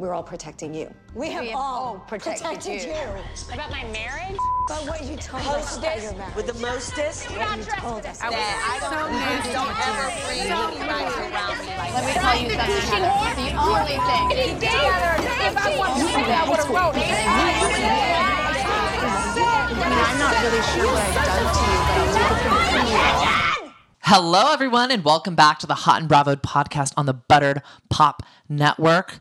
we're all protecting you. We have, have all all protected protected, you. you. About my marriage? But what you told us about your marriage. with the mostest. what you told us. That I don't, please don't ever bring anybody around me like Let me tell you something. Heather. The only thing. If I want to say I would have wrote it. I mean, I'm not really sure what I've done to you, but I'll take it you. Hello, everyone, and welcome back to the Hot and Bravo podcast on the Buttered Pop Network.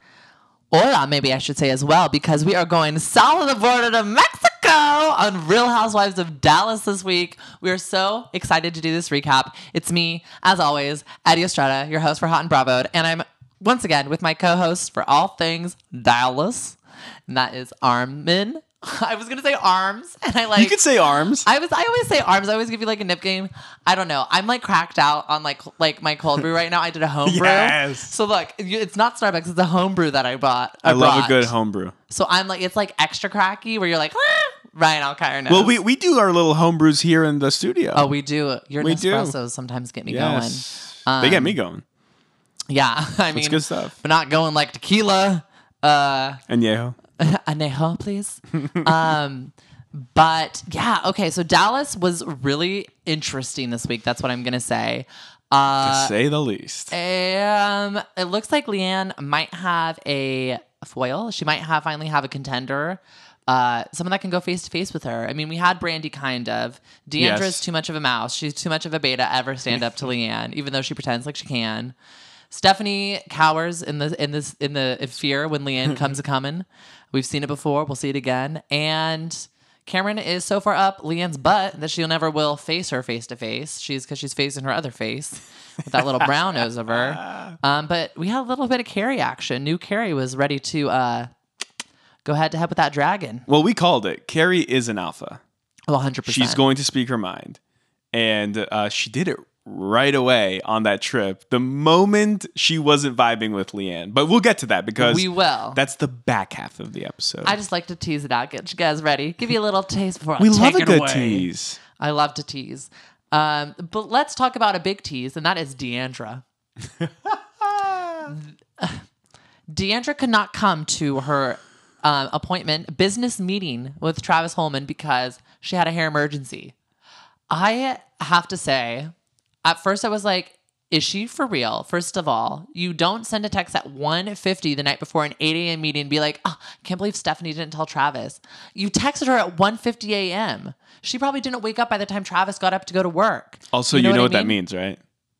Hola, maybe I should say as well, because we are going south of the border to Mexico on Real Housewives of Dallas this week. We are so excited to do this recap. It's me, as always, Eddie Estrada, your host for Hot and Bravo, and I'm once again with my co-host for all things Dallas, and that is Armin. I was gonna say arms, and I like You could say arms. I was I always say arms. I always give you like a nip game. I don't know. I'm like cracked out on like like my cold brew right now. I did a home brew. Yes. So look, it's not Starbucks. It's a home brew that I bought. I love a good homebrew. So I'm like it's like extra cracky where you're like ah! Ryan Alkire knows. Well, we, we do our little homebrews here in the studio. oh we do. Your We do. Nespressos sometimes get me yes. going. they get Um, me going. Yeah, I mean, good stuff. But not going like tequila. Uh, And yeah. anejo, please. um, but yeah, okay. So Dallas was really interesting this week. That's what I'm gonna say. Uh, to say the least. Um, it looks like Leanne might have a foil. She might have finally have a contender. Uh, someone that can go face to face with her. I mean, we had Brandy kind of. Deandra's Yes. too much of a mouse. She's too much of a beta ever stand up to Leanne, even though she pretends like she can. Stephanie cowers in the in this in the fear when Leanne comes a coming. We've seen it before. We'll see it again. And Cameron is so far up Leanne's butt that she'll never will face her face to face. She's because she's facing her other face with that little brown nose of her. Um, but we had a little bit of Carrie action. New Carrie was ready to uh, go head to head with that dragon. Well, we called it. Carrie is an alpha. Well, 100%. She's going to speak her mind. And uh, she did it right away on that trip. The moment she wasn't vibing with Leanne. But we'll get to that because We will. That's the back half of the episode. I just like to tease it out. Get you guys ready. Give you a little taste before I we love a good away. tease. I love to tease. Um, but let's talk about a big tease, and that is Deandra. Deandra could not come to her um, appointment, business meeting with Travis Hollman because she had a hair emergency. I have to say, at first I was like, is she for real? First of all, you don't send a text at 1.50 the night before an 8 a.m. meeting and be like, oh, I can't believe Stephanie didn't tell Travis. You texted her at 1.50 a.m. She probably didn't wake up by the time Travis got up to go to work. Also, you know, what, I that means, right?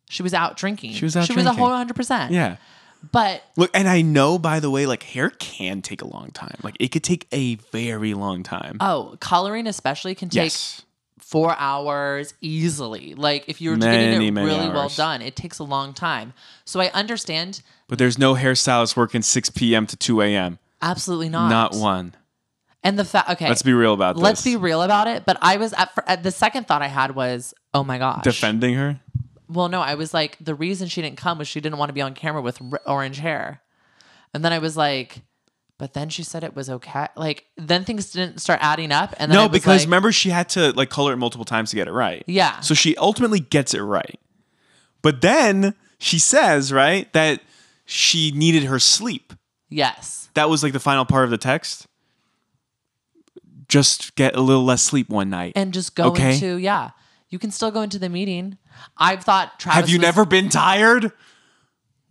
She was out drinking. She was out She was a whole 100%. Yeah. But Look, and I know, by the way, like hair can take a long time. Like it could take a very long time. oh, coloring especially can take yes. Four hours easily. Like if you're Many, getting it really well done, it takes a long time. So I understand. But there's no hairstylist working 6 p.m. to 2 a.m. Absolutely not. Not one. And the fact, okay, Let's be real about this. let's be real about it. But I was at, at the second thought I had was, oh my gosh, Defending her? Well, no, I was like, the reason she didn't come was she didn't want to be on camera with r- orange hair. And then I was like, but then she said it was okay. Like then things didn't start adding up. And No, because like, remember she had to like color it multiple times to get it right. Yeah. So she ultimately gets it right. But then she says, right, that she needed her sleep. yes, That was like the final part of the text. Just get a little less sleep one night. and just go Okay. into yeah, you can still go into the meeting. I've thought Travis. Have you was- never been tired?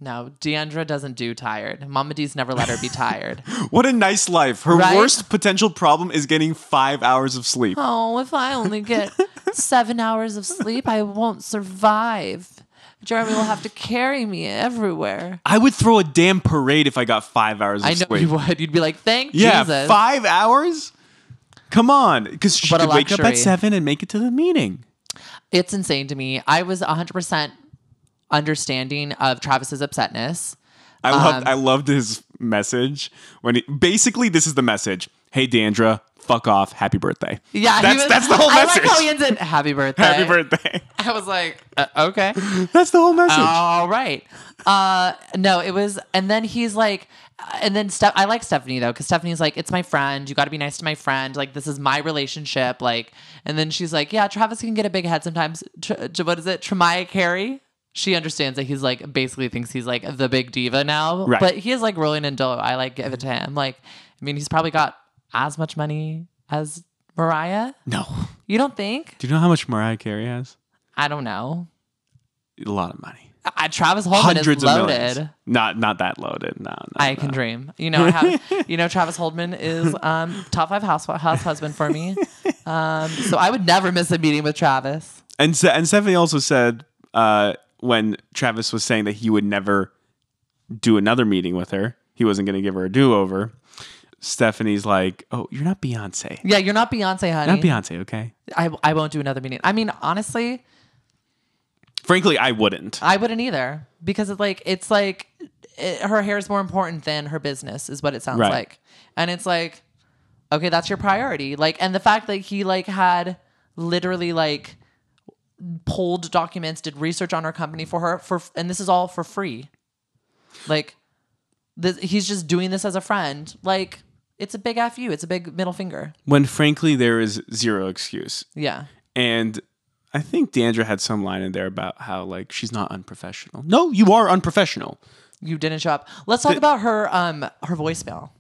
No, Deandra doesn't do tired. Mama D's never let her be tired. What a nice life. Her Right? worst potential problem is getting five hours of sleep. oh, if I only get seven hours of sleep, I won't survive. Jeremy will have to carry me everywhere. I would throw a damn parade if I got five hours of I know sleep. you would. You'd be like, thank Yeah, Jesus. five hours? Come on. Because she What could wake up at seven and make it to the meeting. It's insane to me. I was 100% understanding of Travis's upsetness. I loved Um, I loved his message when he basically this is the message. Hey D'Andra, fuck off, happy birthday. Yeah, that's was- that's the whole message. I like how he ends it. Happy birthday. happy birthday. I was like, uh, okay. That's the whole message. All right. Uh, no, it was, and then he's like, and then Steph. I like Stephanie though, because Stephanie's like, it's my friend. You got to be nice to my friend. Like this is my relationship. Like, and then she's like, yeah, Travis can get a big head sometimes. Tr- what is it? Tremaya Carey. She understands that he's like basically thinks he's like the big diva now. Right. But he is like rolling in dough. I like give it to him. Like, I mean, he's probably got as much money as Mariah. No. You don't think? Do you know how much Mariah Carey has? I don't know. A lot of money. I, Travis Hollman Hundreds is of loaded. millions. Not not that loaded. No, no. I no. can dream. You know how you know Travis Hollman is um, top five house house husband for me. Um, so I would never miss a meeting with Travis. And and Stephanie also said uh, when Travis was saying that he would never do another meeting with her, he wasn't going to give her a do over. Stephanie's like, "Oh, you're not Beyonce. Yeah, you're not Beyonce, honey. Not Beyonce, okay?" I I won't do another meeting. I mean, honestly, Frankly, I wouldn't. I wouldn't either because it's like it's like it, her hair is more important than her business is what it sounds Right. like, and it's like okay, that's your priority. Like, and the fact that he like had literally like pulled documents, did research on her company for her for, and this is all for free. Like, this, he's just doing this as a friend. Like, it's a big f you. It's a big middle finger. When frankly there is zero excuse. Yeah. And I think Deandra had some line in there about how like she's not unprofessional. No, you are unprofessional. You didn't show up. Let's talk about her um her voicemail.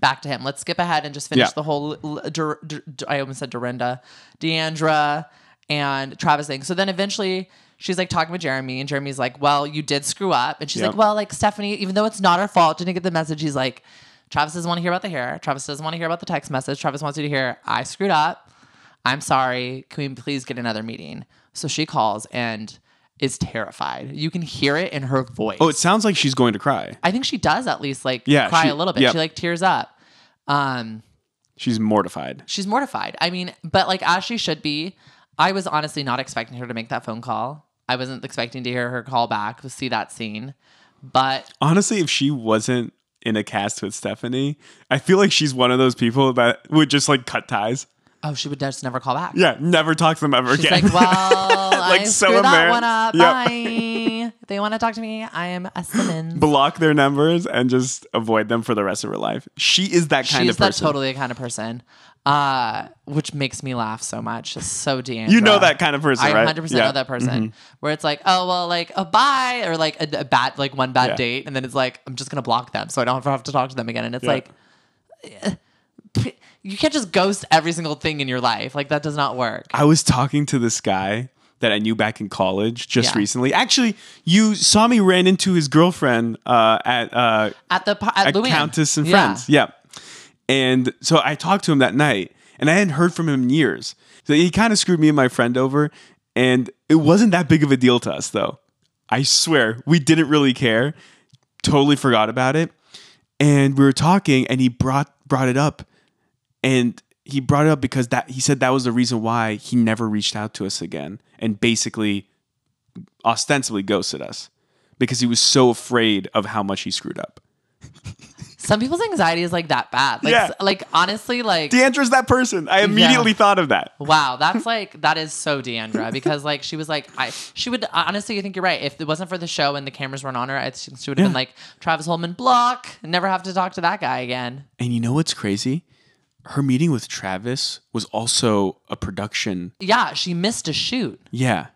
Back to him. Let's skip ahead and just finish Yeah. the whole. Dur- Dur- I almost said Dorinda, Deandra, and Travis thing. So then eventually she's like talking with Jeremy, and Jeremy's like, "Well, you did screw up," and she's Yep. like, "Well, like Stephanie, even though it's not her fault, didn't get the message." He's like, "Travis doesn't want to hear about the hair. Travis doesn't want to hear about the text message. Travis wants you to hear I screwed up. I'm sorry. Can we please get another meeting?" So she calls and is terrified. You can hear it in her voice. Oh, it sounds like she's going to cry. I think she does at least like Yeah, cry she- a little bit. yep. She like tears up. Um, She's mortified. she's mortified. I mean, but like as she should be. I was honestly not expecting her to make that phone call. I wasn't expecting to hear her call back, to see that scene. But Honestly, if she wasn't in a cast with Stephanie, I feel like she's one of those people that would just like cut ties. oh, she would just never call back. Yeah, never talk to them ever She's again. like, well, Like, I so screwed that one up. Yep. Bye. if they want to talk to me, I am a Simmons. block their numbers and just avoid them for the rest of her life. She is that kind of person. She's that totally the kind of person, uh, which makes me laugh so much. It's so Deandra. You know that kind of person, I right? 100 percent Yeah. Mm-hmm. know that person. Where it's like, oh well, like a bye or like a, a bad, like one bad Yeah. date, and then it's like I'm just gonna block them so I don't have to talk to them again. And it's Yeah. like, eh, you can't just ghost every single thing in your life. Like that does not work. I was talking to this guy that I knew back in college just Yeah. recently. Actually, you saw me ran into his girlfriend uh, at uh, At the at, at Countess and Yeah. Friends. Yeah. And so I talked to him that night, and I hadn't heard from him in years. So he kind of screwed me and my friend over, and it wasn't that big of a deal to us, though. I swear, we didn't really care. Totally forgot about it. And we were talking, and he brought brought it up, and he brought it up because that he said that was the reason why he never reached out to us again, and basically, ostensibly ghosted us because he was so afraid of how much he screwed up. Some people's anxiety is like that bad. Like, Yeah. like honestly, like Deandra's that person. I immediately thought of that. Wow, that's like that is so Deandra because like she was like I she would honestly I think you're right. If it wasn't for the show and the cameras weren't on her, I think she would have Yeah. been like Travis Hollman block and never have to talk to that guy again. And you know what's crazy? Her meeting with Travis was also a production. Yeah, she missed a shoot. Yeah.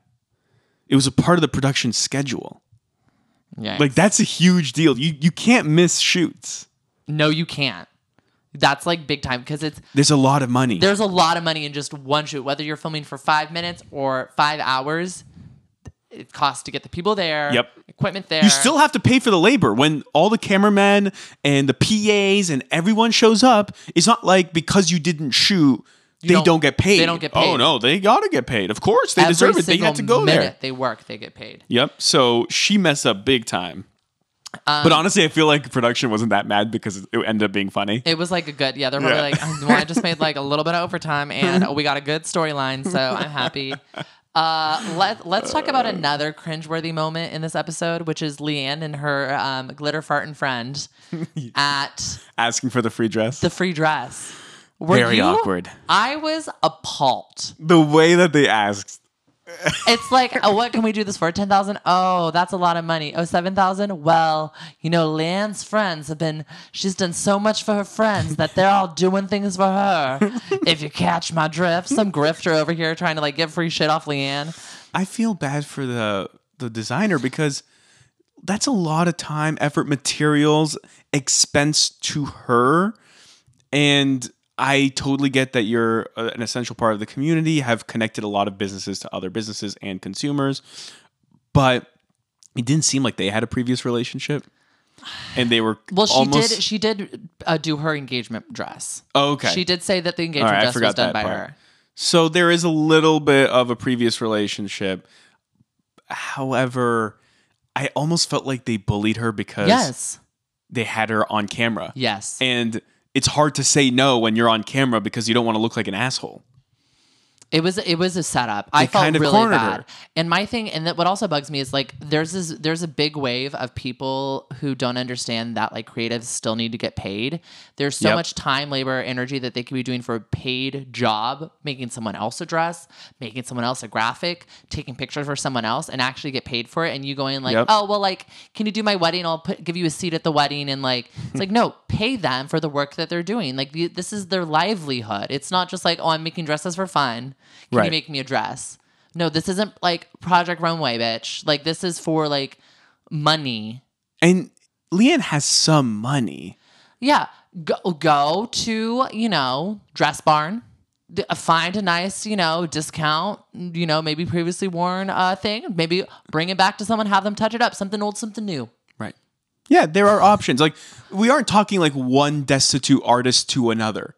It was a part of the production schedule. Yeah, Like that's a huge deal. You you can't miss shoots. No, you can't. That's like big time because it's There's a lot of money. there's a lot of money in just one shoot. Whether you're filming for five minutes or five hours, it costs to get the people there. Yep. equipment there. you still have to pay for the labor when all the cameramen and the PAs and everyone shows up. It's not like because you didn't shoot, they don't- don't, get paid. they don't get paid. Oh paid. no, they gotta get paid. Of course, they Every deserve it. They single had to go minute there. They work, they get paid. Yep. So she messed up big time. Um, but honestly, I feel like production wasn't that mad because it ended up being funny. It was like a good, yeah. They're probably Yeah. like, well, I just made like a little bit of overtime, and we got a good storyline, so I'm happy. Uh, let Let's talk about another cringeworthy moment in this episode, which is Leanne and her um, glitter farting friend at Asking for the free dress. the free dress. Were Very you- awkward. I was appalled. the way that they asked. It's like, oh, what can we do this for? Ten thousand? Oh, that's a lot of money. Oh, Oh, seven thousand? Well, you know, Leanne's friends have been. She's done so much for her friends that they're all doing things for her. if you catch my drift, some grifter over here trying to like get free shit off Leanne. I feel bad for the the designer because that's a lot of time, effort, materials, expense to her. And I totally get that you're uh, an essential part of the community, have connected a lot of businesses to other businesses and consumers, but it didn't seem like they had a previous relationship. And they were Well, she almost, did. She did uh, do her engagement dress. Oh, okay. She did say that the engagement right, dress was done by part. her. So there is a little bit of a previous relationship. However, I almost felt like they bullied her because Yes. they had her on camera. Yes. And it's hard to say no when you're on camera because you don't want to look like an asshole. It was it was a setup. I felt really bad. her. And my thing, and that what also bugs me is like there's this there's a big wave of people who don't understand that like creatives still need to get paid. There's so Yep. much time, labor, energy that they could be doing for a paid job, making someone else a dress, making someone else a graphic, taking pictures for someone else, and actually get paid for it. And you going like, Yep. oh well, like can you do my wedding? I'll put give you a seat at the wedding, and like it's like no, pay them for the work that they're doing. Like the- this is their livelihood. It's not just like oh I'm making dresses for fun. Can you make me a dress? No, this isn't like Project Runway, bitch. Like this is for like money. And Leanne has some money. Yeah, go go to you know Dress Barn, d- find a nice you know discount. You know maybe previously worn uh, thing. Maybe bring it back to someone, have them touch it up. Something old, something new. Right. Yeah, there are options. Like we aren't talking like one destitute artist to another.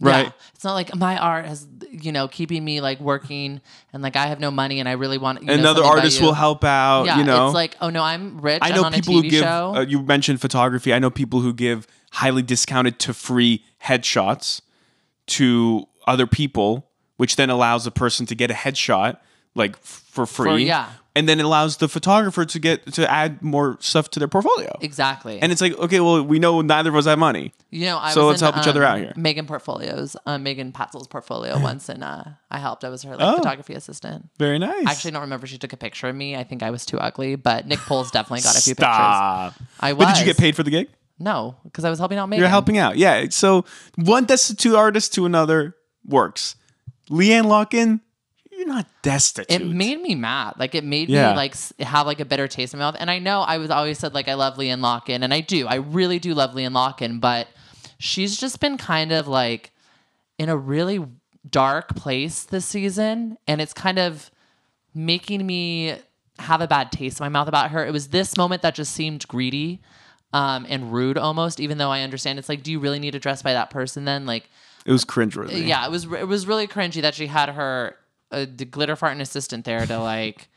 Right. Yeah. It's not like my art has, you know, keeping me like working and like I have no money and I really want you Another about artist will help out, Yeah, you know. it's like, oh no, I'm rich. I I'm know on people who give. Uh, you mentioned photography. I know people who give highly discounted to free headshots to other people, which then allows a person to get a headshot like f- for free. yeah. And then it allows the photographer to get to add more stuff to their portfolio. exactly. And it's like, okay, well, we know neither of us have money. you know, I so was let's in, help each other um, out here. Megan Portfolio's, uh, Megan Patzel's portfolio once, and uh, I helped. I was her like Oh. photography assistant. Very nice. I actually don't remember if she took a picture of me. I think I was too ugly, but Nick Poles definitely got a few pictures. Stop. I But did you get paid for the gig? No, because I was helping out Megan. You're helping out. Yeah. So one destitute artist to another works. Leanne Locken, you're not destitute. It made me mad. Like it made Yeah. me like have like a bitter taste in my mouth. And I know I was always said like I love Leanne Locken, and I do. I really do love Leanne Locken, but she's just been kind of like in a really dark place this season, and it's kind of making me have a bad taste in my mouth about her. It was this moment that just seemed greedy um, and rude almost. Even though I understand it's like, do you really need to dress by that person then? Like, it was cringeworthy. yeah, it was it was really cringy that she had her the glitter farting assistant there to like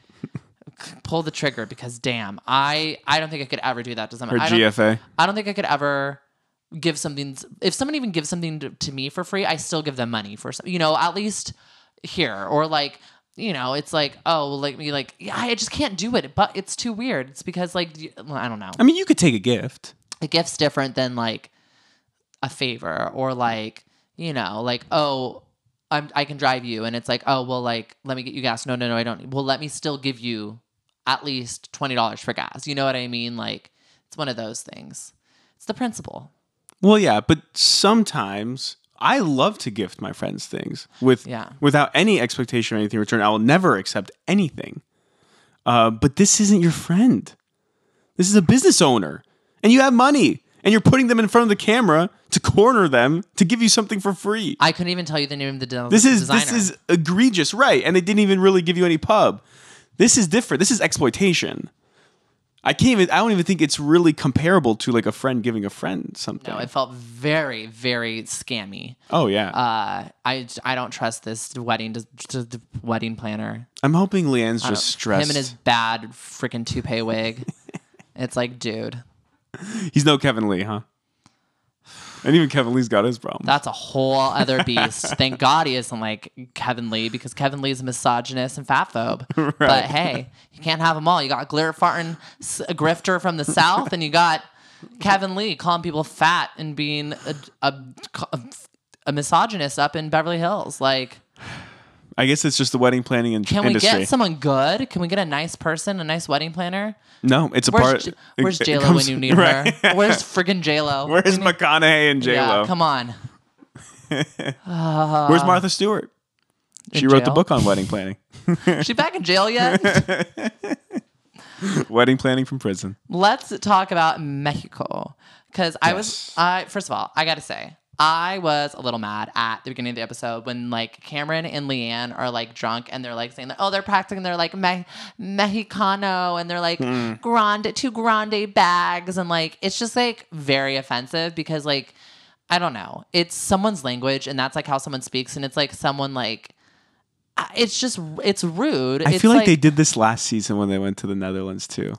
pull the trigger because damn, I I don't think I could ever do that to someone. Her I don't, GFA. I don't think I could ever give something if someone even gives something to, to me for free, I still give them money for some, you know, at least here or like you know, it's like, oh, well, like me, like, yeah, I just can't do it. But it's too weird. It's because, like, I don't know I mean, you could take a gift. a gift's different than like a favor or like you know like oh I'm, I can drive you. And it's like oh well like let me get you gas. No no no I don't. Well let me still give you at least twenty dollars for gas. You know what I mean? Like it's one of those things. It's the principle. Well, yeah, but sometimes I love to gift my friends things with Yeah. without any expectation or anything in return. I will never accept anything. Uh, but this isn't your friend. This is a business owner, and you have money, and you're putting them in front of the camera to corner them to give you something for free. I couldn't even tell you the name of the de- This is designer. this is egregious, right? And they didn't even really give you any pub. This is different. This is exploitation. I can't even. I don't even think it's really comparable to like a friend giving a friend something. no it felt very very scammy oh yeah. uh I I don't trust this wedding to, the wedding planner I'm hoping Leanne's just stressed. Him and his bad freaking toupee wig. it's like, dude, He's no Kevin Lee, huh? And even Kevin Lee's got his problem. that's a whole other beast. Thank God he isn't like Kevin Lee because Kevin Lee's a misogynist and fatphobe. But hey, you can't have them all. You got glitter farting s- a grifter from the south, and you got Kevin Lee calling people fat and being a, a, a misogynist up in Beverly Hills. Like, I guess it's just the wedding planning in- can we industry. get someone good? Can we get a nice person, a nice wedding planner? no, it's a Where's, part. J- where's J Lo when you need right. her? Where's friggin' J Lo? Where's McConaughey and J Lo? Yeah, come on. Where's Martha Stewart? She wrote the book on wedding planning. she back in jail yet? Wedding planning from prison. Let's talk about Mexico because I was I first of all I gotta say I was a little mad at the beginning of the episode when like Cameron and Leanne are like drunk and they're like saying that oh they're practicing they're like me- Mexicano and they're like hmm. grande two grande bags and like it's just like very offensive because like I don't know it's someone's language and that's like how someone speaks and it's like someone like it's just it's rude. I it's feel like, they did this last season when they went to the Netherlands too.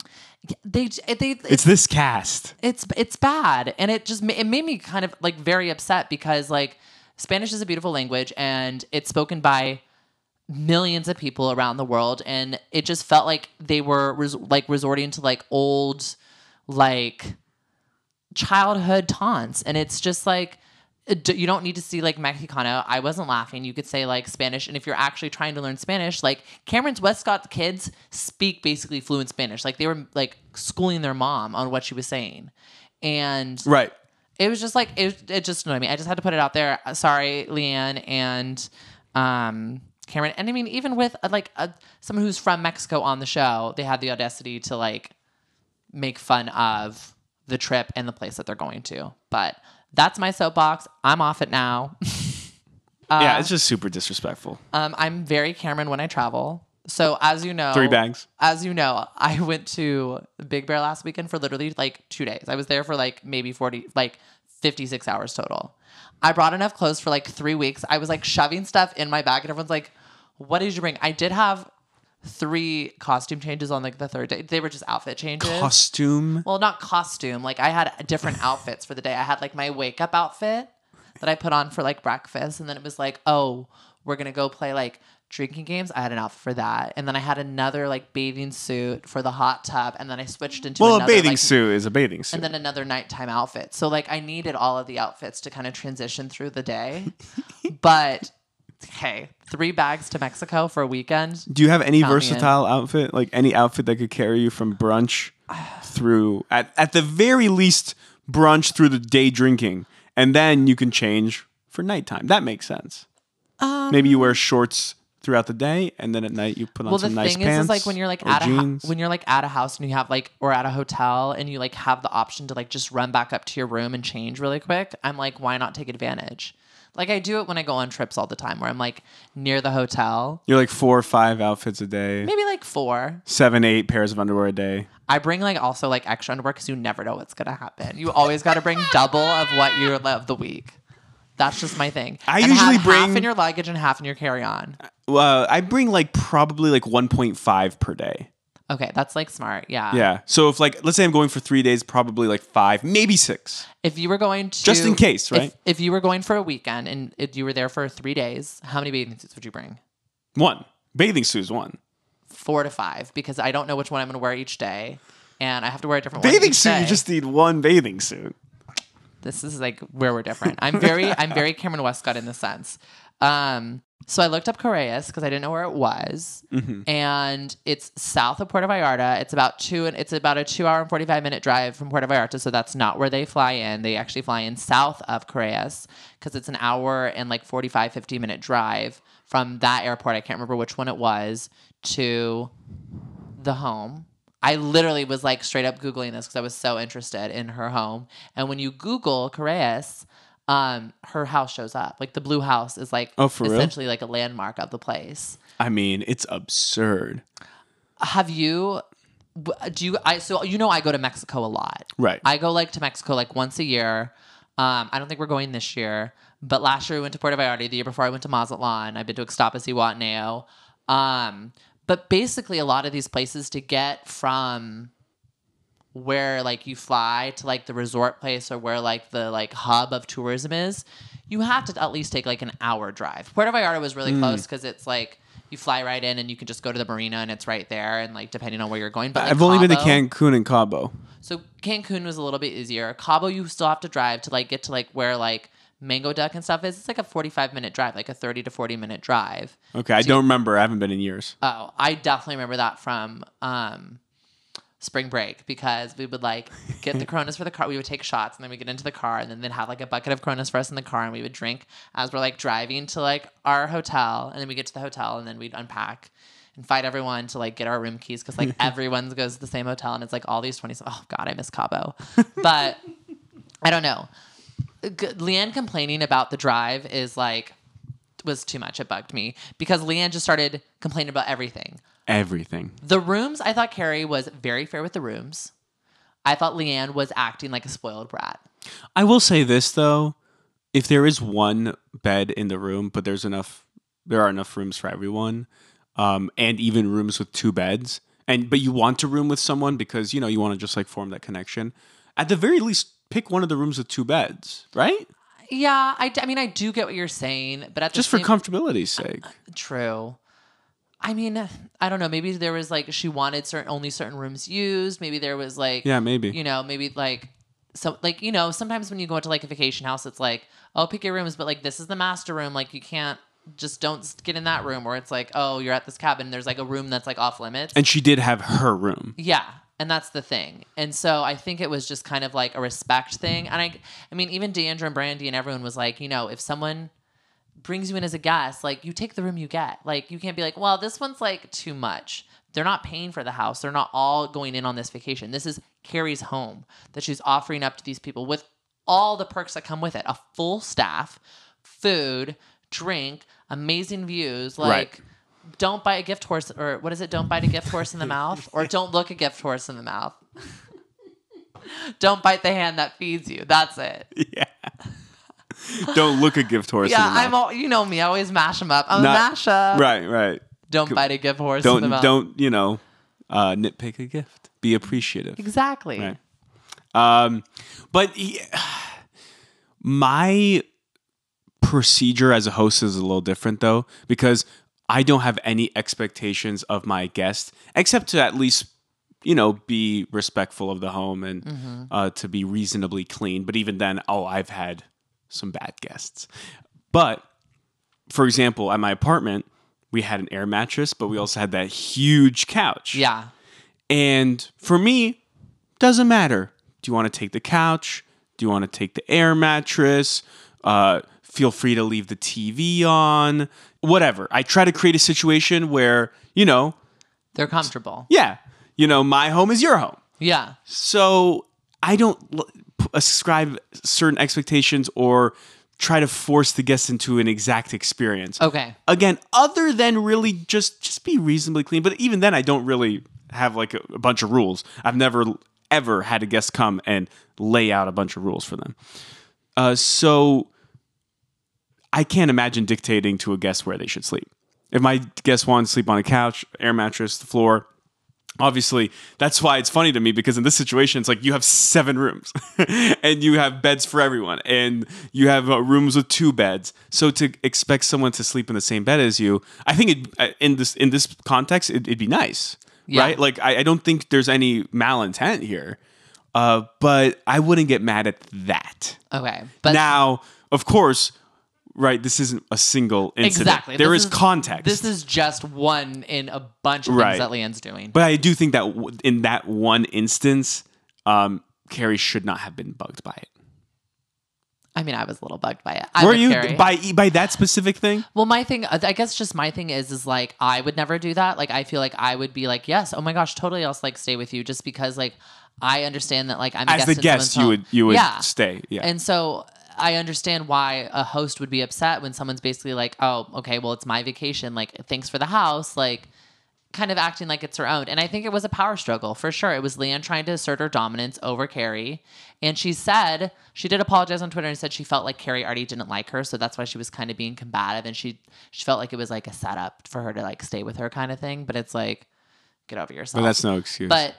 They they It's this cast. it's it's bad. And it just it made me kind of like very upset because like spanish is a beautiful language and it's spoken by millions of people around the world. And it just felt like they were res- like resorting to like old like childhood taunts. And it's just like you don't need to see like Mexicano. I wasn't laughing. You could say like Spanish, and if you're actually trying to learn Spanish, like Cameron's Westcott kids speak basically fluent Spanish. Like they were like schooling their mom on what she was saying, and Right. it was just like it, it just annoyed me. I just had to put it out there. Uh, Sorry, Leanne and um, Cameron. And I mean, even with uh, like uh, someone who's from Mexico on the show, they had the audacity to like make fun of the trip and the place that they're going to. But that's my soapbox. I'm off it now. yeah, it's just super disrespectful. Um, I'm very Cameron when I travel. So as you know, Three bags. As you know, I went to Big Bear last weekend for literally like two days. I was there for like maybe forty, like fifty six hours total. I brought enough clothes for like three weeks. I was like shoving stuff in my bag, and everyone's like, "What did you bring?" I did have three costume changes on like the third day. They were just outfit changes. Costume. Well, not costume. Like I had different outfits for the day. I had like my wake up outfit that I put on for like breakfast, and then it was like, oh, we're gonna go play like drinking games. I had an outfit for that, and then I had another like bathing suit for the hot tub, and then I switched into Well, another, a bathing like, suit is a bathing suit. and then another nighttime outfit. So like I needed all of the outfits to kind of transition through the day, but. Hey, three bags to Mexico for a weekend. Do you have any Count me in. versatile outfit? Like any outfit that could carry you from brunch through at at the very least brunch through the day drinking, and then you can change for nighttime. That makes sense. Um, Maybe you wear shorts throughout the day, and then at night you put on well the some nice thing pants. is, is like when you're like or at a jeans. hou- when you're like at a house and you have like or at a hotel and you like have the option to like just run back up to your room and change really quick i'm like why not take advantage like i do it when i go on trips all the time where i'm like near the hotel. You're like four or five outfits a day, maybe like four. Seven, eight pairs of underwear a day. i bring like also like extra underwear because you never know what's gonna happen. You always got to bring double of what you of the week. That's just my thing. I And usually have half in your luggage and half in your carry-on. Well, I bring like probably like 1.5 per day. Okay that's like smart yeah Yeah. So if like let's say I'm going for three days, probably like five, maybe six. If you were going to Just in case, right? If, you were going for a weekend and if you were there for three days, how many bathing suits would you bring? One bathing suit is one. Four to five, because I don't know which one I'm going to wear each day, and I have to wear a different one Bathing suit, you just need one bathing suit. this is like where we're different. I'm very I'm very Cameron Westcott in this sense. Um, so I looked up Careyes because I didn't know where it was, mm-hmm. and it's south of Puerto Vallarta. It's about two and it's about a two hour and forty five minute drive from Puerto Vallarta. So that's not where they fly in. They actually fly in south of Careyes because it's an hour and like 45, 50 minute drive from that airport. I can't remember which one it was to the home. I literally was like straight up Googling this because I was so interested in her home. And when you Google Careyes, um, her house shows up. Like the blue house is like Oh, for real? essentially like a landmark of the place. I mean, it's absurd. Have you do you I so you know I go to Mexico a lot. Right. I go like to Mexico like once a year. Um, I don't think we're going this year, but last year we went to Puerto Vallarta. The year before I went to Mazatlan. I've been to Ixtapas y Guataneo. Um, but basically, a lot of these places to get from where like you fly to like the resort place or where like the like hub of tourism is, you have to at least take like an hour drive. Puerto Vallarta was really close because it's like you fly right in and you can just go to the marina and it's right there and like depending on where you're going. But like, I've only been to Cancun and Cabo. so Cancun was a little bit easier. Cabo, you still have to drive to like get to like where like Mango Deck and stuff is. It's like a forty-five minute drive, like a thirty to forty minute drive. Okay, I don't remember. I haven't been in years. Oh, I definitely remember that from um, spring break because we would like get the Coronas for the car. We would take shots and then we get into the car and then they'd have like a bucket of Coronas for us in the car and we would drink as we're like driving to like our hotel and then we get to the hotel and then we'd unpack and fight everyone to like get our room keys because like everyone goes to the same hotel and it's like all these 20s. oh god i miss cabo but i don't know G- leanne complaining about the drive is like was too much it bugged me because leanne just started complaining about everything Everything. the rooms i thought carrie was very fair with the rooms i thought leanne was acting like a spoiled brat I will say this though, if there is one bed in the room, but there's enough, there are enough rooms for everyone, um, and even rooms with two beds, and but you want to room with someone because you know you want to just like form that connection. At the very least, pick one of the rooms with two beds, right? yeah i, I mean i do get what you're saying but at the Just for comfortability's sake. True. I mean, I don't know. Maybe there was like she wanted certain only certain rooms used. Maybe there was like Yeah, maybe. you know maybe like so like you know sometimes when you go into like a vacation house, it's like oh pick your rooms, but like this is the master room. Like you can't just don't get in that room. Or it's like oh you're at this cabin. There's like a room that's like off limits. And she did have her room. Yeah, and that's the thing. And so I think it was just kind of like a respect thing. And I, I mean, even Deandra and Brandy and everyone was like, you know, if someone brings you in as a guest, like you take the room you get. Like you can't be like, well, this one's like too much. They're not paying for the house. They're not all going in on this vacation. This is Carrie's home that she's offering up to these people with all the perks that come with it: a full staff, food, drink, amazing views. Like Right. don't buy a gift horse or what is it don't bite a gift horse in the mouth or don't look a gift horse in the mouth don't bite the hand that feeds you that's it Yeah. Don't look a gift horse. yeah in the i'm all you know me i always mash them up i'm Not- a masher Right, right. don't bite a gift horse Don't the mouth don't you know uh, nitpick a gift. Be appreciative. exactly Right. Um, but he- my procedure as a host is a little different though because I don't have any expectations of my guest except to at least you know be respectful of the home and uh, to be reasonably clean. But even then, oh, I've had some bad guests. But for example, at my apartment, we had an air mattress, but we also had that huge couch. yeah And for me, doesn't matter. Do you want to take the couch? Do you want to take the air mattress? Uh, feel free to leave the TV on. Whatever. I try to create a situation where, you know, they're comfortable yeah, you know, my home is your home. yeah So I don't ascribe certain expectations or try to force the guests into an exact experience. Okay. Again other than really just just be reasonably clean but even then i don't really have like a, a bunch of rules. I've never ever had a guest come and lay out a bunch of rules for them. Uh, so i can't imagine dictating to a guest where they should sleep. If my guest wants to sleep on a couch air mattress the floor obviously that's why it's funny to me because in this situation it's like you have seven rooms and you have beds for everyone and you have uh, rooms with two beds. So to expect someone to sleep in the same bed as you i think it, uh, in this in this context it, it'd be nice Yeah. right? Like I, I don't think there's any malintent here uh, but i wouldn't get mad at that. Okay but now of course right this isn't a single incident exactly There This is context this is just one in a bunch of Right. things that leanne's doing But I do think that w- in that one instance, um, Carrie should not have been bugged by it. i mean i was a little bugged by it I'm Were you Carrie. by by that specific thing? Well, my thing, I guess, just my thing is, is like I would never do that. Like I feel like I would be like, yes, oh my gosh, totally, I'll like stay with you, just because like I understand that like I'm a As guest the guest, you home. would you would yeah, stay. Yeah. and so I understand why a host would be upset when someone's basically like, oh, okay, well, it's my vacation, like thanks for the house, like kind of acting like it's her own. And I think it was a power struggle for sure. It was Leanne trying to assert her dominance over Carrie. And she said, she did apologize on Twitter and said she felt like Carrie already didn't like her. So that's why she was kind of being combative. And she, she felt like it was like a setup for her to like stay with her kind of thing. But it's like, get over yourself. but that's no excuse. But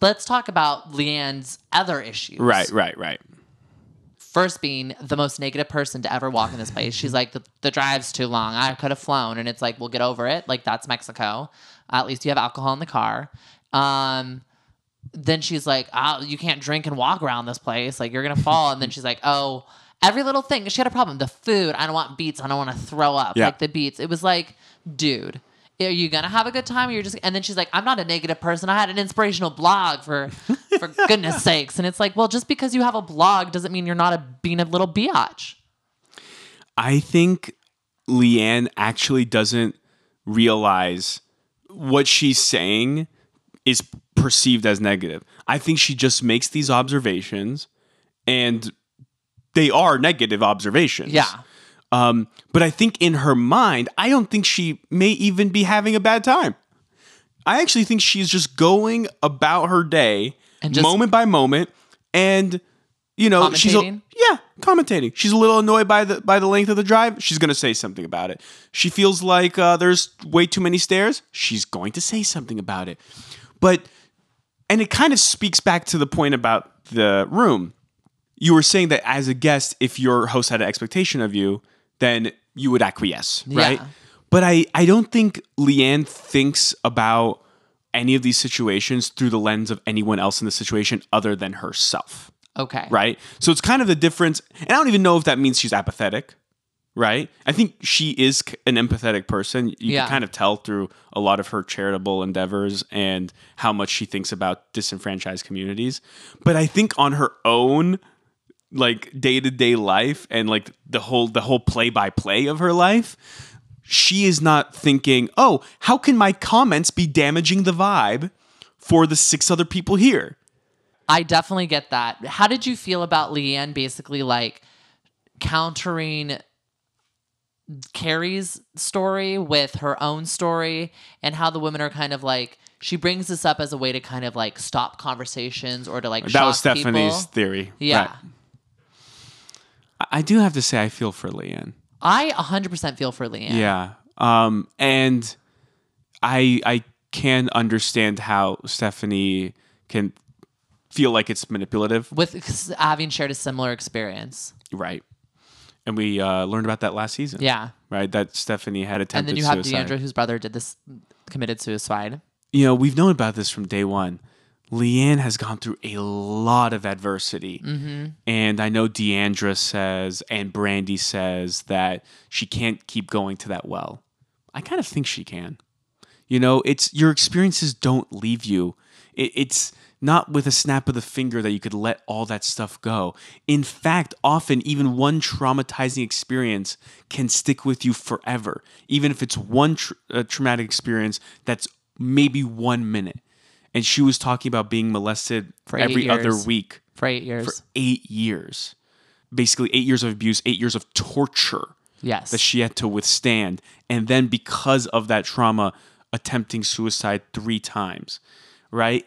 let's talk about Leanne's other issues. right, right, right. First, being the most negative person to ever walk in this place. She's like, the, the drive's too long. I could have flown. And it's like, we'll get over it. Like, that's Mexico. At least you have alcohol in the car. Um, then she's like, oh, you can't drink and walk around this place. Like, you're going to fall. and then she's like, oh, every little thing. She had a problem. The food. I don't want beets. I don't want to throw up. Yeah. Like, the beets. It was like, dude. Are you gonna have a good time? Or you're just and then she's like, I'm not a negative person. I had an inspirational blog for for goodness sakes. And it's like, well, just because you have a blog doesn't mean you're not a being a little biatch. I think Leanne actually doesn't realize what she's saying is perceived as negative. I think she just makes these observations and they are negative observations. Yeah. Um, but I think in her mind, I don't think she may even be having a bad time. I actually think she's just going about her day And just- moment by moment and you know, she's a, Commentating? yeah, commentating. She's a little annoyed by the by the length of the drive. She's going to say something about it. She feels like uh, there's way too many stairs. She's going to say something about it. But and it kind of speaks back to the point about the room. You were saying that as a guest, if your host had an expectation of you, then you would acquiesce, right? Yeah. But I, I don't think Leanne thinks about any of these situations through the lens of anyone else in the situation other than herself, Okay. right? So it's kind of the difference. And I don't even know if that means she's apathetic, right? I think she is an empathetic person. You Yeah. can kind of tell through a lot of her charitable endeavors and how much she thinks about disenfranchised communities. But I think on her own, like day-to-day life and like the whole the whole play-by-play of her life she is not thinking oh how can my comments be damaging the vibe for the six other people here I definitely get that. How did you feel about Leanne basically like countering Carrie's story with her own story and how the women are kind of like she brings this up as a way to kind of like stop conversations or to like that was stephanie's people. theory Yeah. Right. I- i do have to say i feel for leanne I 100% feel for Leanne. yeah um and i i can understand how stephanie can feel like it's manipulative With having shared a similar experience. right and we uh learned about that last season Yeah. right that stephanie had attempted suicide. And then you have suicide. Deandra, whose brother did this, committed suicide. you know, we've known about this from day one. Leanne has gone through a lot of adversity. And I know Deandra says and Brandy says that she can't keep going to that well. I kind of think she can. You know, it's your experiences don't leave you. It, it's not with a snap of the finger that you could let all that stuff go. In fact, often even one traumatizing experience can stick with you forever, even if it's one tr- uh, traumatic experience that's maybe one minute. And she was talking about being molested For every other week For eight years. for eight years. Basically, eight years of abuse, eight years of torture yes. that she had to withstand. And then because of that trauma, attempting suicide three times, right?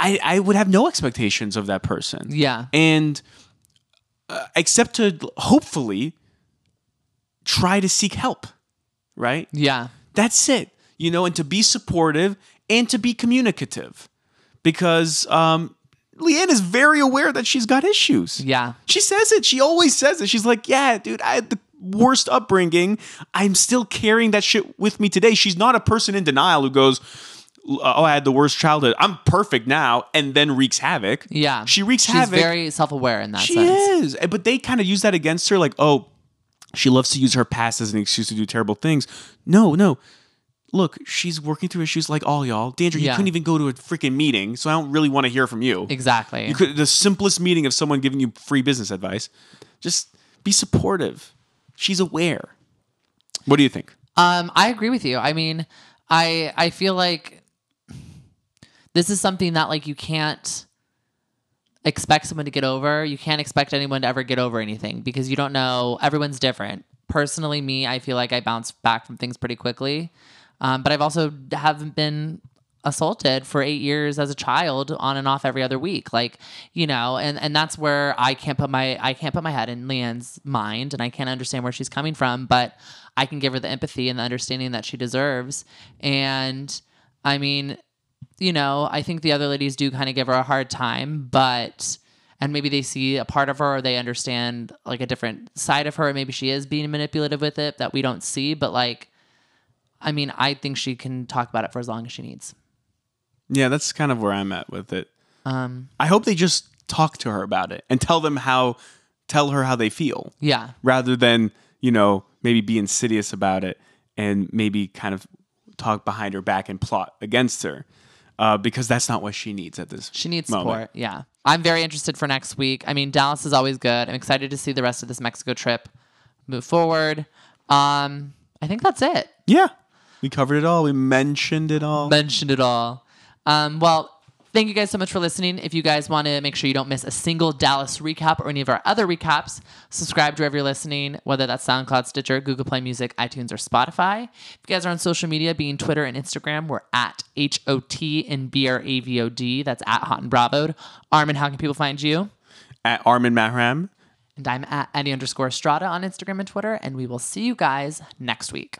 I, I would have no expectations of that person. yeah. And uh, except to hopefully try to seek help, right? Yeah. That's it, you know, and to be supportive and to be communicative because um, Leanne is very aware that she's got issues. Yeah. She says it. She always says it. She's like, yeah, dude, I had the worst upbringing. I'm still carrying that shit with me today. She's not a person in denial who goes, oh, I had the worst childhood. I'm perfect now, and then wreaks havoc. Yeah. She wreaks She's havoc. She's very self aware in that she sense. is. But they kind of use that against her, like, oh, she loves to use her past as an excuse to do terrible things. No, no. Look, she's working through issues like all y'all. D'Andra, you Yeah. couldn't even go to a freaking meeting, so I don't really want to hear from you. Exactly. You could the simplest meeting of someone giving you free business advice. Just be supportive. She's aware. What do you think? Um, I agree with you. I mean, I I feel like this is something that like you can't expect someone to get over. You can't expect anyone to ever get over anything because you don't know. Everyone's different. Personally, me, I feel like I bounce back from things pretty quickly. Um, but I've also haven't been assaulted for eight years as a child on and off every other week like you know and and that's where i can't put my i can't put my head in leanne's mind and i can't understand where she's coming from but i can give her the empathy and the understanding that she deserves. And i mean you know i think the other ladies do kind of give her a hard time but and maybe they see a part of her or they understand like a different side of her. Maybe she is being manipulative with it that we don't see but like i mean i think she can talk about it for as long as she needs Yeah, that's kind of where I'm at with it. um I hope they just talk to her about it and tell them how tell her how they feel yeah rather than, you know, maybe be insidious about it and maybe kind of talk behind her back and plot against her. Uh, because that's not what she needs at this. She needs moment. support. Yeah. I'm very interested for next week. I mean, Dallas is always good. I'm excited to see the rest of this Mexico trip move forward. Um, I think that's it. Yeah. We covered it all. We mentioned it all. mentioned it all. Um, well, thank you guys so much for listening. If you guys want to make sure you don't miss a single Dallas recap or any of our other recaps, subscribe to wherever you're listening, whether that's SoundCloud, Stitcher, Google Play Music, iTunes, or Spotify. If you guys are on social media, being Twitter and Instagram, we're at H O T and B R A V O D. That's at Hot and Bravoed. Armin, how can people find you? At Armin Mahram. And I'm at Eddie underscore Strada on Instagram and Twitter. And we will see you guys next week.